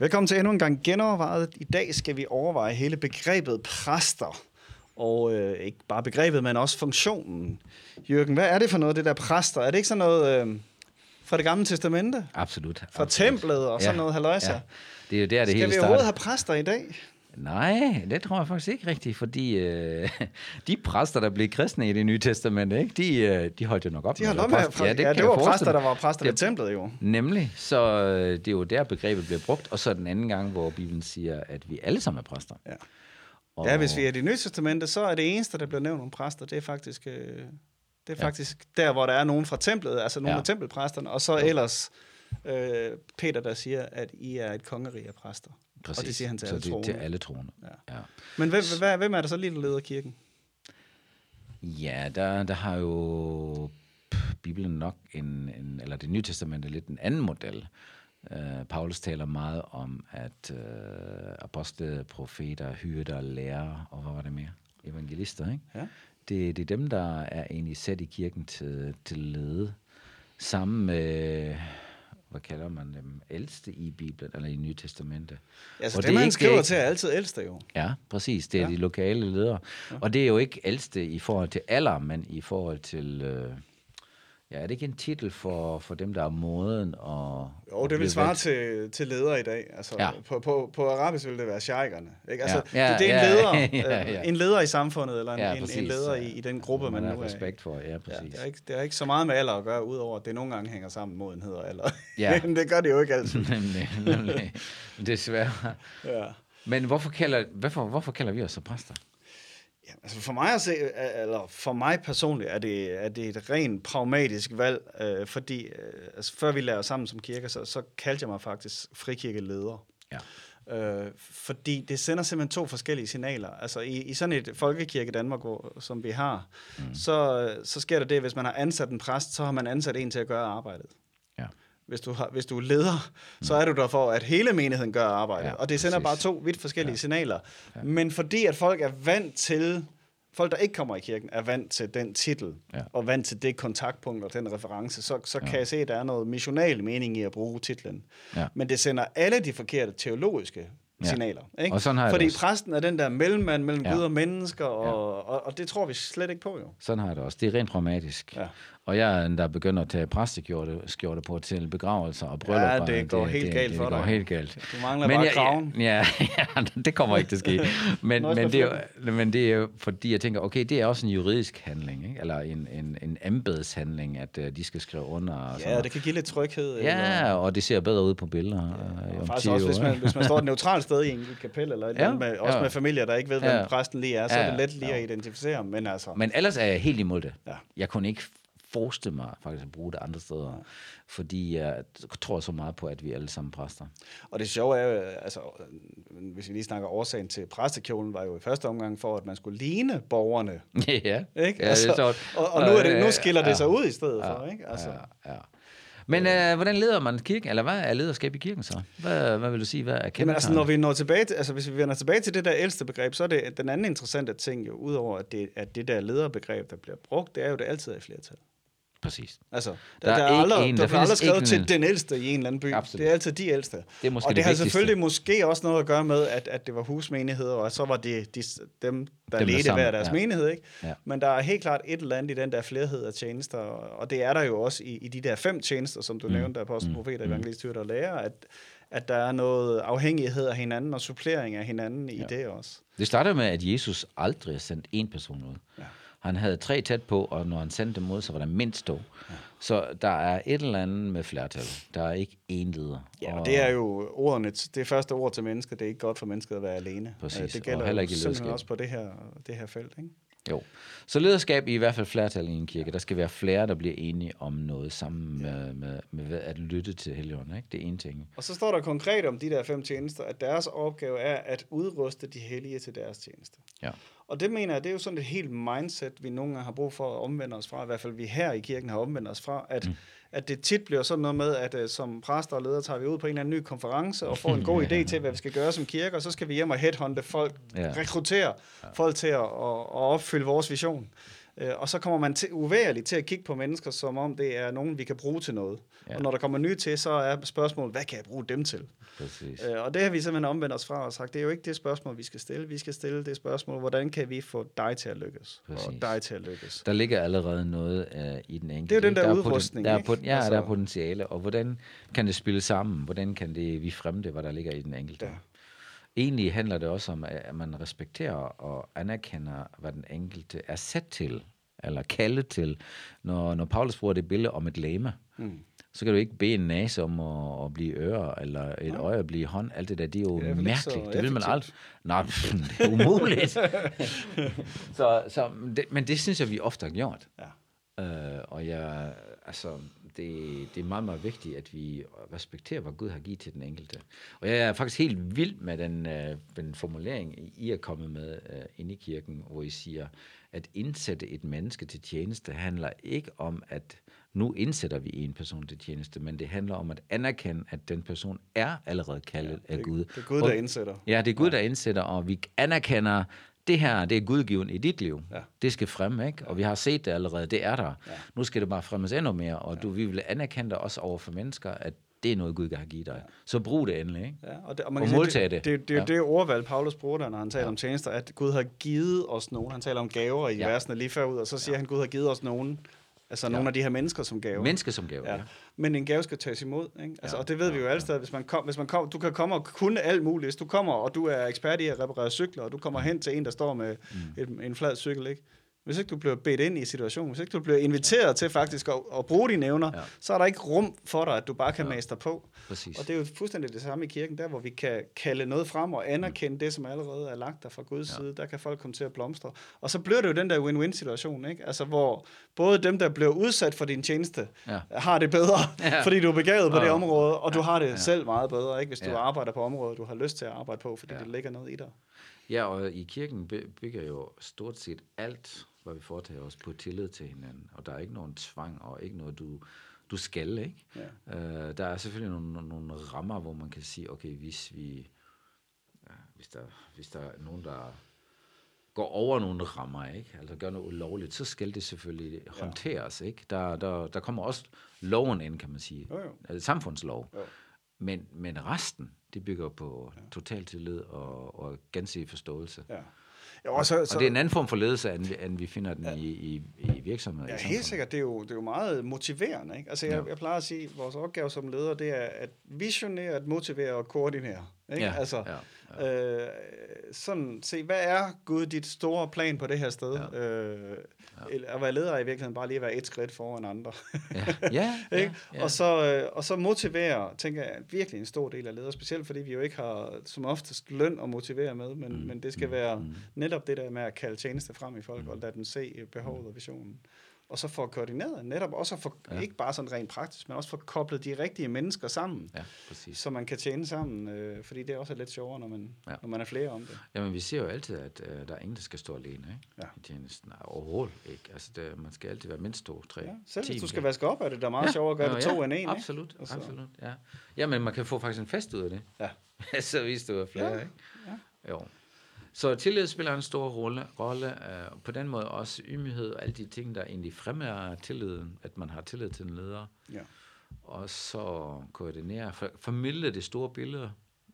Velkommen til endnu en gang genovervejet. I dag skal vi overveje hele begrebet præster. Og øh, ikke bare begrebet, men også funktionen. Jørgen, hvad er det for noget, det der præster? Er det ikke sådan noget øh, fra det gamle testamente? Absolut. Fra absolut. templet og sådan noget haløjser? Ja. Det er jo der, det Skal hele vi starter. overhovedet have præster i dag? Nej, det tror jeg faktisk ikke rigtigt, fordi øh, de præster, der blev kristne i det nye testamente, ikke, de, øh, de holdt jo nok op De være med præster. ja, det, ja, det var præster, der var præster ved templet jo. Nemlig, så øh, det er jo der begrebet bliver brugt, og så den anden gang, hvor Bibelen siger, at vi alle sammen er præster. Ja. Og, Ja, hvis vi er i det nye testamente, så er det eneste, der bliver nævnt om præster, det er faktisk, øh, det er Ja. faktisk der, hvor der er nogen fra templet, altså nogle Ja. af tempelpræsterne, og så ellers øh, Peter, der siger, at I er et kongerige af præster. Præcis. Og det siger han til så alle det er til troende. alle troende. Ja. Ja. Men hvem, hvem, hvem er der så lige, der leder kirken? Ja, der, der har jo Bibelen nok en, en, eller det nye testamente lidt en anden model. Uh, Paulus taler meget om, at uh, apostle, profeter, hyrder, lærere, og hvad var det mere? Evangelister, ikke? Ja. Det, det er dem, der er egentlig sat i kirken til, til lede, sammen med, hvad kalder man dem, ældste i Bibelen, eller i Nye Testamente. Altså Og det, det man ikke- skriver er til, er altid ældste jo. Ja, præcis. Det er ja. de lokale ledere. Ja. Og det er jo ikke ældste i forhold til alder, men i forhold til... Øh, ja, er det ikke en titel for, for dem, der er moden og... Jo, det vil svare valgt? til, til ledere i dag. Altså, Ja. på, på, på arabisk vil det være sheikherne. Ikke? Altså, Ja. Ja, det, det er en ja, leder, ja, ja. øh, en leder i samfundet, eller en, Ja, en, en præcis, leder ja. i, i den gruppe, man, man nu er respekt for. Ja, Ja, præcis. det, er ikke, det er ikke så meget med alder at gøre, udover at det nogle gange hænger sammen med modenhed og alder. Ja. Men det gør det jo ikke altid. nemlig, nemlig. Desværre. Ja. Men hvorfor kalder, hvorfor, hvorfor kalder vi os så præster? Ja, altså for mig at se, øh, eller for mig personligt, er det, er det et rent pragmatisk valg, øh, fordi øh, altså, før vi lavede sammen som kirke, så, så kaldte jeg mig faktisk frikirkeleder. Ja. Øh, fordi det sender simpelthen to forskellige signaler. Altså i, i sådan et folkekirke Danmark, hvor, som vi har, mm. så, så sker der det, hvis man har ansat en præst, så har man ansat en til at gøre arbejdet. Ja. Hvis du, har, hvis du er leder, så er du der for, at hele menigheden gør arbejdet. Ja, Ja, og det sender præcis. bare to vidt forskellige ja. signaler. Ja. Men fordi at folk er vant til, folk der ikke kommer i kirken, er vant til den titel, Ja. og vant til det kontaktpunkt og den reference, så, så kan jeg se, at der er noget missional mening i at bruge titlen. Ja. Men det sender alle de forkerte teologiske Ja. signaler. Ikke? Og sådan har jeg Fordi det også. præsten er den der mellemmand mellem Ja. Gud og mennesker, og, Ja. og, og det tror vi slet ikke på jo. Sådan har jeg det også. Det er rent pragmatisk. Ja. Og jeg er der begynder at tage præsteskjorte skjorte på til begravelser og bryllupper. Ja, det går helt galt det, for det går dig. helt galt. Du mangler bare jeg, kraven. Ja, ja, det kommer ikke til at ske. Men, men, det er jo, men det er jo, fordi jeg tænker, okay, det er også en juridisk handling, ikke? eller en, en, en embedshandling, at uh, de skal skrive under. Og sådan Ja, noget. det kan give lidt tryghed. eller- Ja, og det ser bedre ud på billeder. Ja, Og om faktisk 10 også, år, hvis man, hvis man står et neutralt sted i en kapel, eller Ja, ja, med, også ja. med familier, der ikke ved, hvem Ja. præsten lige er, så er Ja, det let lige ja. at identificere. Men altså, Men ellers er jeg helt imod det. Ja. Jeg kunne ikke forestille mig faktisk at bruge det andre steder, fordi jeg tror så meget på, at vi er alle sammen præster. og det sjove er jo, altså, hvis vi lige snakker årsagen til præstekjolen, var jo i første omgang for, at man skulle ligne borgerne. ja, Ikke? Ja, det er altså, sjovt. og, og nu, er det, nu skiller det Ja. sig ud i stedet for. Ikke? Altså, Ja, ja. Men øh, hvordan leder man kirken? Eller hvad er lederskab i kirken så? Hvad, hvad vil du sige? Hvad er Jamen altså, når vi når tilbage til, altså hvis vi vender tilbage til det der ældste begreb, så er det den anden interessante ting jo, udover at det, at det der lederbegreb, der bliver brugt, det er jo, det altid er i flertal. Præcis. Altså, der, Der der, er der, er aldrig, en- der, der aldrig skrevet til en- den ældste i en eller anden by. Absolut. Det er altid de ældste. Det er måske og det, det har vigtigste. selvfølgelig måske også noget at gøre med, at, at det var husmenigheder, og så var det de, dem, der Dem, der ledte sammen, hver deres ja. menighed. Ikke? Ja. Men der er helt klart et eller andet i den der flerhed af tjenester, og det er der jo også i, i de der fem tjenester, som du mm. nævnte, apostel, profeter, evangelist, hyrder og lærer, at, at der er noget afhængighed af hinanden og supplering af hinanden i Ja. det også. Det starter med, at Jesus aldrig har sendt en person ud. Ja. Han havde tre tæt på, og når han sendte dem ud, så var der mindst to. Ja. Så der er et eller andet med flertal. Der er ikke én leder. Ja, og det er jo ordene, det første ord til mennesket, det er ikke godt for mennesket at være alene. Præcis, Øh, Det og gælder heller jo ikke simpelthen også på det her, det her felt. Ikke? Jo. Så lederskab i, i hvert fald flertal i en kirke. Der skal være flere, der bliver enige om noget sammen ja. med, med, med, at lytte til Helligånden. Ikke? Det er en ting. Og så står der konkret om de der fem tjenester, at deres opgave er at udruste de hellige til deres tjeneste. Ja. Og det mener jeg, det er jo sådan et helt mindset, vi nogle gange har brug for at omvende os fra, i hvert fald vi her i kirken har omvendt os fra, at, mm. at det tit bliver sådan noget med, at uh, som præster og ledere tager vi ud på en eller anden ny konference og får en god idé til, hvad vi skal gøre som kirke, og så skal vi hjem og headhunte folk, ja. rekruttere ja. folk til at, at, at opfylde vores vision. Øh, og så kommer man til, uværligt til at kigge på mennesker, som om det er nogen, vi kan bruge til noget. Ja. Og når der kommer nye til, så er spørgsmålet, hvad kan jeg bruge dem til? Præcis. Øh, og det har vi simpelthen omvendt os fra og sagt, det er jo ikke det spørgsmål, vi skal stille. Vi skal stille det spørgsmål, hvordan kan vi få dig til at lykkes? Præcis. Og dig til at lykkes. Der ligger allerede noget uh, i den enkelte. Det er jo den der, der udrustning, der er Ja, altså, der er potentiale. Og hvordan kan det spille sammen? Hvordan kan det vi fremme det, hvad der ligger i den enkelte? Ja. Egentlig handler det også om, at man respekterer og anerkender, hvad den enkelte er sat til eller kaldet til. Når, når Paulus bruger det billede om et lame, mm. så kan du ikke bede en næse om at, at blive øre, eller et øje at blive hånd. Alt det der, det er jo det er mærkeligt. Det vil man aldrig... Nej, det er umuligt. så, så, det, men det synes jeg, vi ofte har gjort. Ja. Øh, og jeg, altså, det, det er meget, meget vigtigt, at vi respekterer, hvad Gud har givet til den enkelte. Og jeg er faktisk helt vild med den, øh, den formulering, I er kommet med øh, ind i kirken, hvor I siger, at indsætte et menneske til tjeneste handler ikke om, at nu indsætter vi en person til tjeneste, men det handler om at anerkende, at den person er allerede kaldet ja, det, af Gud. Det er Gud, der indsætter. Ja, det er Gud, ja. der indsætter, og vi anerkender, det her, det er gudgiven i dit liv. Ja. Det skal frem, ikke? Og vi har set det allerede, det er der. Ja. Nu skal det bare fremmes endnu mere, og ja. du, vi vil anerkende dig også over for mennesker, at det er noget, Gud har givet dig. Ja. Så brug det endelig, ikke? Ja, og, det, og, man og kan modtage sige, det. Det, det, det, ja. det er ordvalg, Paulus bruger der, når han taler ja. om tjenester, at Gud har givet os nogen. Han taler om gaver i ja. versene lige før ud, og så siger ja. han, Gud har givet os nogen. Altså ja. nogle af de her mennesker som gave. Mennesker som gave, ja. ja. Men en gave skal tages imod. Ikke? Altså, ja. Og det ved ja. vi jo alle steder. Hvis man, kom, hvis man kom, du kan komme og kunne alt muligt. Hvis du kommer, og du er ekspert i at reparere cykler, og du kommer hen til en, der står med mm. et, en flad cykel, ikke? Hvis ikke du bliver bedt ind i situationen, hvis ikke du bliver inviteret til faktisk at, at bruge dine evner, ja. så er der ikke rum for dig, at du bare kan ja. mase på. Præcis. Og det er jo fuldstændig det samme i kirken, der hvor vi kan kalde noget frem og anerkende mm. det, som allerede er lagt der fra Guds ja. side. Der kan folk komme til at blomstre. Og så bliver det jo den der win-win situation, ikke? Altså hvor både dem, der bliver udsat for din tjeneste, ja. har det bedre, ja. fordi du er begavet på ja. det område, og ja. du har det ja. selv meget bedre, ikke? Hvis du ja. arbejder på området, du har lyst til at arbejde på, fordi ja. det ligger noget i dig. Ja, og i kirken bygger jo stort set alt hvor vi foretager os på tillid til hinanden. Og der er ikke nogen tvang, og ikke noget, du, du skal, ikke? Ja. Uh, der er selvfølgelig nogle, nogle rammer, hvor man kan sige, okay, hvis vi, ja, hvis, der, hvis der er nogen, der går over nogle rammer, ikke? altså gør noget ulovligt, så skal det selvfølgelig ja. håndteres. Ikke? Der, der, der kommer også loven ind, kan man sige. Jo, jo. Altså, samfundslov. Jo. Men, men resten, det bygger på ja. total tillid og, og gensidig forståelse. Ja. Jo, og, så, så, og det er en anden form for ledelse, end, end vi finder den ja. i, i, i virksomheder. Ja, helt sikkert. Det er, jo, det er jo meget motiverende. Ikke? Altså, jeg, ja. jeg plejer at sige, at vores opgave som leder, det er at visionere, at motivere og koordinere. Ikke? Ja, altså, ja, ja. Øh, sådan, se, hvad er Gud dit store plan på det her sted? Ja. Øh, ja. At være leder er i virkeligheden bare lige at være et skridt foran andre. ja. Ja, ja, ja. Og, så, øh, og så motivere, tænker jeg, virkelig en stor del af ledere, specielt fordi vi jo ikke har som oftest løn at motivere med, men, mm. men det skal mm. være mm. netop det der med at kalde tjeneste frem i folk, mm. og lade dem se behovet og visionen og så få koordineret netop, også for, ja. ikke bare sådan rent praktisk, men også få koblet de rigtige mennesker sammen, ja, præcis. så man kan tjene sammen, øh, fordi det er også lidt sjovere, når man, ja. når man er flere om det. Jamen, vi ser jo altid, at øh, der er ingen, der skal stå alene ikke? Ja. i tjenesten. Overhovedet ikke. Altså, det, man skal altid være mindst to, tre, ja, Selv hvis du skal ja. vaske op, er det da meget ja. sjovere at gøre ja, det to ja, end en, absolut, ikke? Absolut, ja. Ja, men man kan få faktisk en fest ud af det. Ja. så hvis du er flere, ja. ikke? Ja. Jo. Så tillid spiller en stor rolle, rolle uh, på den måde også ydmyghed og alle de ting, der egentlig fremmer tilliden, at man har tillid til en leder. Ja. Og så koordinere, for, formidle det store billede.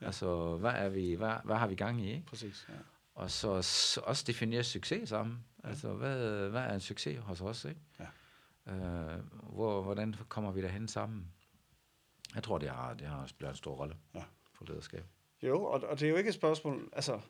Ja. Altså, hvad, er vi, hvad, hvad har vi gang i? Ikke? Præcis, ja. Og så, så også definere succes sammen. Ja. Altså, hvad, hvad er en succes hos os? Ikke? Ja. Uh, hvor, hvordan kommer vi derhen sammen? Jeg tror, det har, det har spillet en stor rolle ja. for lederskab. Jo, og, og det er jo ikke et spørgsmål, altså,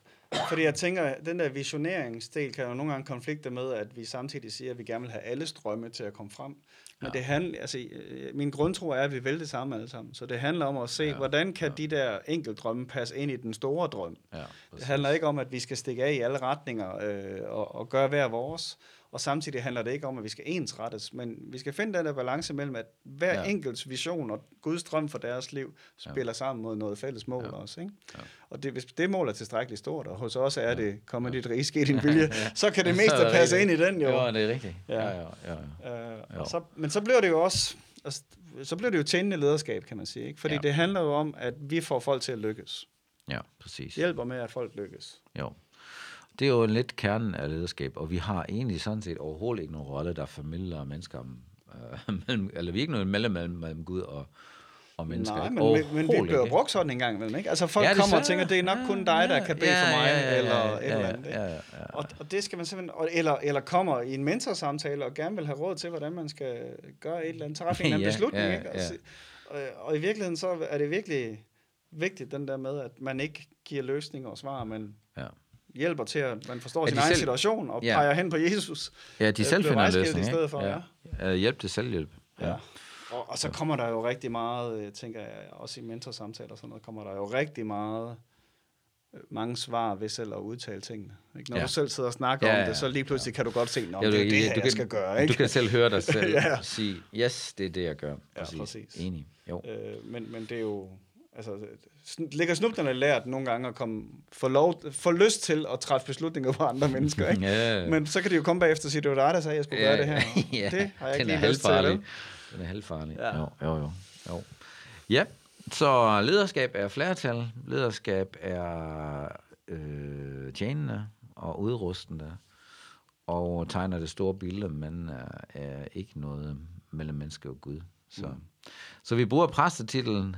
fordi jeg tænker, den der visioneringsdel kan jo nogle gange konflikte med, at vi samtidig siger, at vi gerne vil have alle strømme til at komme frem. Men ja. det handler, altså, øh, min grundtro er, at vi vil det samme alle sammen. Så det handler om at se, ja. hvordan kan ja. de der enkeltdrømme passe ind i den store drøm. Ja, det handler ikke om, at vi skal stikke af i alle retninger øh, og, og gøre hver vores. Og samtidig handler det ikke om, at vi skal ensrettes, men vi skal finde den der balance mellem, at hver ja. enkelts vision og Guds drøm for deres liv spiller ja. sammen mod noget fælles mål ja. også. Ikke? Ja. Og det, hvis det mål er tilstrækkeligt stort, og hos os er det, kommer dit rige ske din vilje, så kan det meste passe ind i den jo. Ja, det er rigtigt. Ja. Ja, ja, ja. Uh, og så, men så bliver det jo også, altså, så bliver det jo tjenende lederskab, kan man sige. Ikke? Fordi ja. det handler jo om, at vi får folk til at lykkes. Ja, præcis. Hjælper med, at folk lykkes. Jo. Det er jo en lidt kernen af lederskab, og vi har egentlig sådan set overhovedet ikke nogen rolle, der formidler mennesker, øh, mellem, eller vi er ikke noget mellem, mellem, mellem Gud og, og mennesker. Nej, men, men vi bliver ikke. brugt sådan en gang imellem, ikke? Altså folk ja, kommer og tænker, det er nok kun dig, der kan bede ja, for mig, ja, ja, eller ja, ja, et eller andet. Ja, ja, ja. Og, og det skal man simpelthen, eller, eller kommer i en mentorsamtale og gerne vil have råd til, hvordan man skal gøre et eller andet, træffe en eller anden ja, beslutning, ja, ikke? Ja. og, og i virkeligheden så er det virkelig vigtigt, den der med, at man ikke giver løsninger og svar, men ja hjælper til, at man forstår ja, sin egen selv... situation og ja. peger hen på Jesus. Ja, de selv finder løsning. I stedet for, ja. Ja. Hjælp til selvhjælp. Ja. ja. Og, så kommer der jo rigtig meget, øh, tænker jeg, også i mentorsamtaler og sådan noget, kommer der jo rigtig meget øh, mange svar ved selv at udtale tingene. Ikke? Når ja. du selv sidder og snakker ja, ja, om det, så lige pludselig ja. kan du godt se, at ja, det er det, her, du kan, jeg skal gøre. Ikke? Du kan selv høre dig selv ja. sige, yes, det er det, jeg gør. Præcis. Ja, præcis. Enig. Jo. Øh, men, men det er jo altså, ligger snublerne lært nogle gange at komme, få, lov, få lyst til at træffe beslutninger på andre mennesker, ikke? Ja. Men så kan de jo komme bagefter og sige, det var dig, der sagde, at jeg skulle ja. gøre det her. ja. Det har jeg ikke lige lyst til. Den er halvfarlig. Ja. Jo, jo, jo, jo. Ja, så lederskab er flertal. Lederskab er øh, tjenende og udrustende og tegner det store billede, men er, er ikke noget mellem menneske og Gud. Så, mm. så vi bruger præstetitlen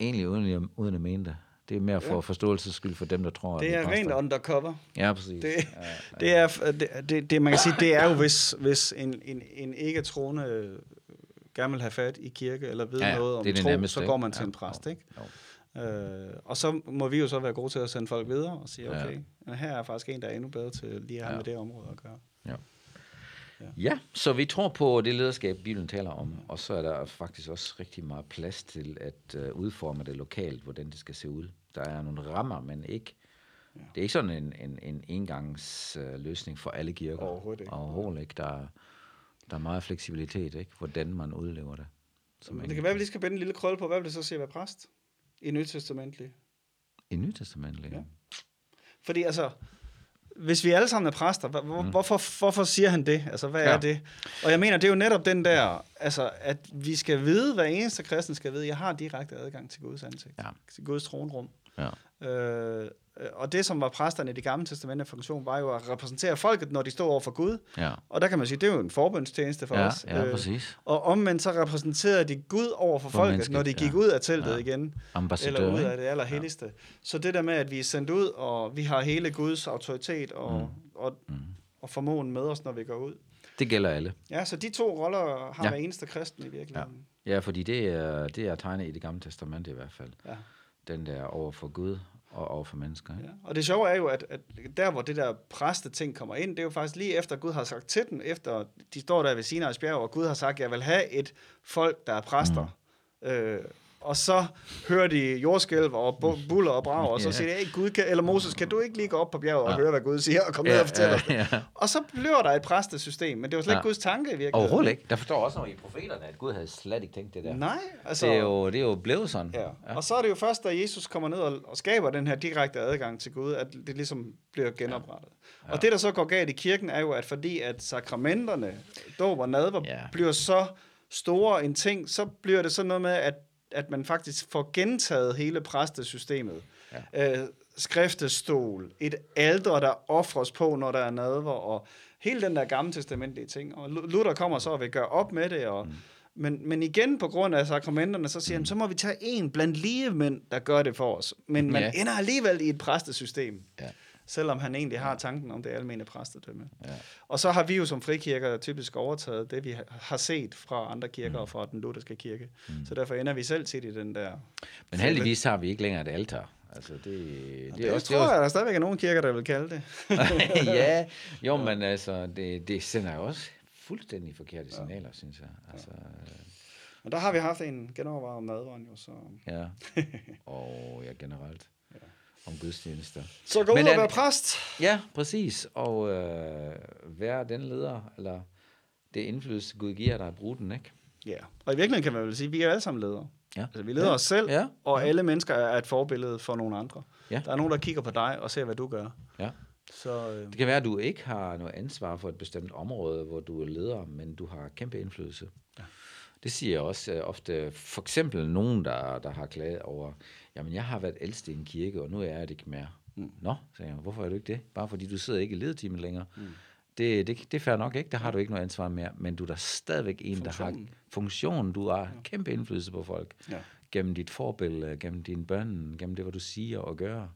egentlig uden, uden at mene det. Det er mere for ja. forståelses skyld for dem, der tror, Det er rent undercover. Ja, præcis. Det, ja, ja. det er, det, det, det, man kan sige, det er jo, hvis, hvis en, en, en ikke-troende gerne vil have fat i kirke, eller ved ja, noget om tro, nemmeste, så går man til ja, en præst, ikke? Jo. Øh, og så må vi jo så være gode til at sende folk videre og sige, okay, ja. her er faktisk en, der er endnu bedre til lige at have ja. med det område at gøre. Ja. Ja. så vi tror på det lederskab, Bibelen taler om, og så er der faktisk også rigtig meget plads til at uh, udforme det lokalt, hvordan det skal se ud. Der er nogle rammer, men ikke ja. det er ikke sådan en, en, en engangs uh, løsning for alle kirker. Overhovedet ikke. Overhovedet ikke. Der, der er meget fleksibilitet, ikke? hvordan man udlever det. Som det kan være, at vi lige skal binde en lille krølle på, hvad vil det så sige at være præst? I Nytestamentlig. I Nytestamentlig? Ja. Fordi altså, hvis vi alle sammen er præster, hvor, mm. hvorfor, hvorfor siger han det? Altså, hvad ja. er det? Og jeg mener, det er jo netop den der, altså, at vi skal vide, hvad eneste kristen skal vide, jeg har direkte adgang til Guds ansigt, ja. til Guds tronrum. Ja. Øh, og det, som var præsterne i det gamle testamente funktion, var jo at repræsentere folket, når de stod over for Gud. Ja. Og der kan man sige, det er jo en forbundstjeneste for ja, os. Ja, øh, præcis. Og omvendt så repræsenterede de Gud over for, for folket, mennesket, når de gik ja. ud af teltet ja. igen. Eller ud af det allerhelligste. Ja. Så det der med, at vi er sendt ud, og vi har hele Guds autoritet og, mm. og, mm. og formåen med os, når vi går ud. Det gælder alle. Ja, så de to roller har ja. hver eneste kristen i virkeligheden. Ja, ja fordi det er, det er tegnet i det gamle testamente i hvert fald. Ja. Den der over for Gud og over for mennesker. Ikke? Ja. Og det sjove er jo, at, at der, hvor det der præste ting kommer ind, det er jo faktisk lige efter, Gud har sagt til dem, efter de står der ved Sinai's bjerg, og Gud har sagt, jeg vil have et folk, der er præster. Mm. Øh, og så hører de jordskælv og buller og brag, og så siger de, hey, Gud, kan, eller Moses, kan du ikke lige gå op på bjerget og ja. høre, hvad Gud siger, og komme ja, ned og fortælle ja, ja. Og så bliver der et præstesystem, men det var slet ja. ikke Guds tanke i virkeligheden. Overhovedet ikke. Der forstår også noget i profeterne, at Gud havde slet ikke tænkt det der. Nej, altså... Det er jo, det er jo blevet sådan. Ja. ja. Og så er det jo først, da Jesus kommer ned og, og skaber den her direkte adgang til Gud, at det ligesom bliver genoprettet. Ja. Ja. Og det, der så går galt i kirken, er jo, at fordi at sakramenterne, dåb og nadver, ja. bliver så store en ting, så bliver det sådan noget med, at at man faktisk får gentaget hele præstesystemet. Ja. Øh, skriftestol, et alder, der offres på, når der er nadver, og hele den der gamle testamentlige ting. Og Luther kommer så og vil gøre op med det, og, mm. men, men igen på grund af sakramenterne, så siger mm. han, så må vi tage en blandt lige mænd, der gør det for os. Men man ja. ender alligevel i et præstesystem. Ja selvom han egentlig har tanken om det almene præstedømme. Ja. Og så har vi jo som frikirker typisk overtaget det, vi har set fra andre kirker mm. og fra den lutherske kirke. Mm. Så derfor ender vi selv tit i den der... Men heldigvis har vi ikke længere et altar. Altså, det, det, Det, det også, tror jeg, der stadigvæk er nogle kirker, der vil kalde det. ja, jo, men altså, det, det sender jo også fuldstændig forkerte signaler, synes jeg. Altså, Og der har vi haft en genovervejet om nadveren jo, så... ja. Og ja, generelt. Om gudstjenester. Så gå ud Men og være præst. Ja, præcis. Og øh, være den leder, eller det indflydelse, Gud giver dig at bruge den, ikke? Ja, og i virkeligheden kan man vel sige, at vi er alle sammen ledere. Ja. Altså, vi leder os selv, Ja. og alle mennesker er et forbillede for nogle andre. Ja. Der er nogen, der kigger på dig og ser, hvad du gør. Ja. Så øh, Det kan være, at du ikke har noget ansvar for et bestemt område, hvor du er leder, men du har kæmpe indflydelse. Ja. Det siger jeg også øh, ofte. For eksempel nogen, der, der har klaget over, jamen jeg har været ældste i en kirke, og nu er jeg det ikke mere. Mm. Nå, sagde jeg, hvorfor er du ikke det? Bare fordi du sidder ikke i ledetimen længere. Mm. Det, det, det er fair nok, ikke? Der har du ikke noget ansvar mere, men du er der stadigvæk en, der har Funktionen. funktionen. Du har kæmpe indflydelse på folk. Ja. Gennem dit forbillede, gennem dine børn, gennem det, hvad du siger og gør.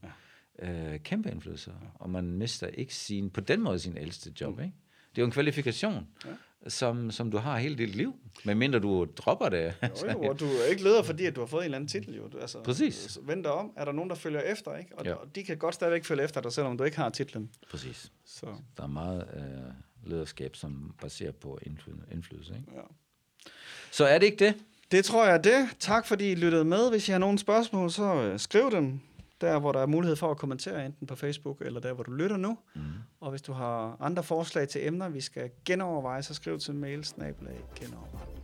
Ja. Øh, kæmpe indflydelse. Ja. Og man mister ikke sin, på den måde sin ældste job, Mm. ikke? Det er jo en kvalifikation, ja. Som, som du har hele dit liv, medmindre du dropper det. jo, jo, og du er ikke leder, fordi at du har fået en eller anden titel. Jo. Du, altså, Præcis. Vend dig om. Er der nogen, der følger efter? Ikke? Og, Ja. og de kan godt stadigvæk følge efter dig, selvom du ikke har titlen. Præcis. Så, Der er meget øh, lederskab, som baserer på indflydelse. indflydelse ikke? ja. Så er det ikke det? Det tror jeg er det. Tak fordi I lyttede med. Hvis I har nogle spørgsmål, så øh, skriv dem der, hvor der er mulighed for at kommentere, enten på Facebook eller der, hvor du lytter nu. Mm. Og hvis du har andre forslag til emner, vi skal genoverveje, så skriv til mail genoverveje.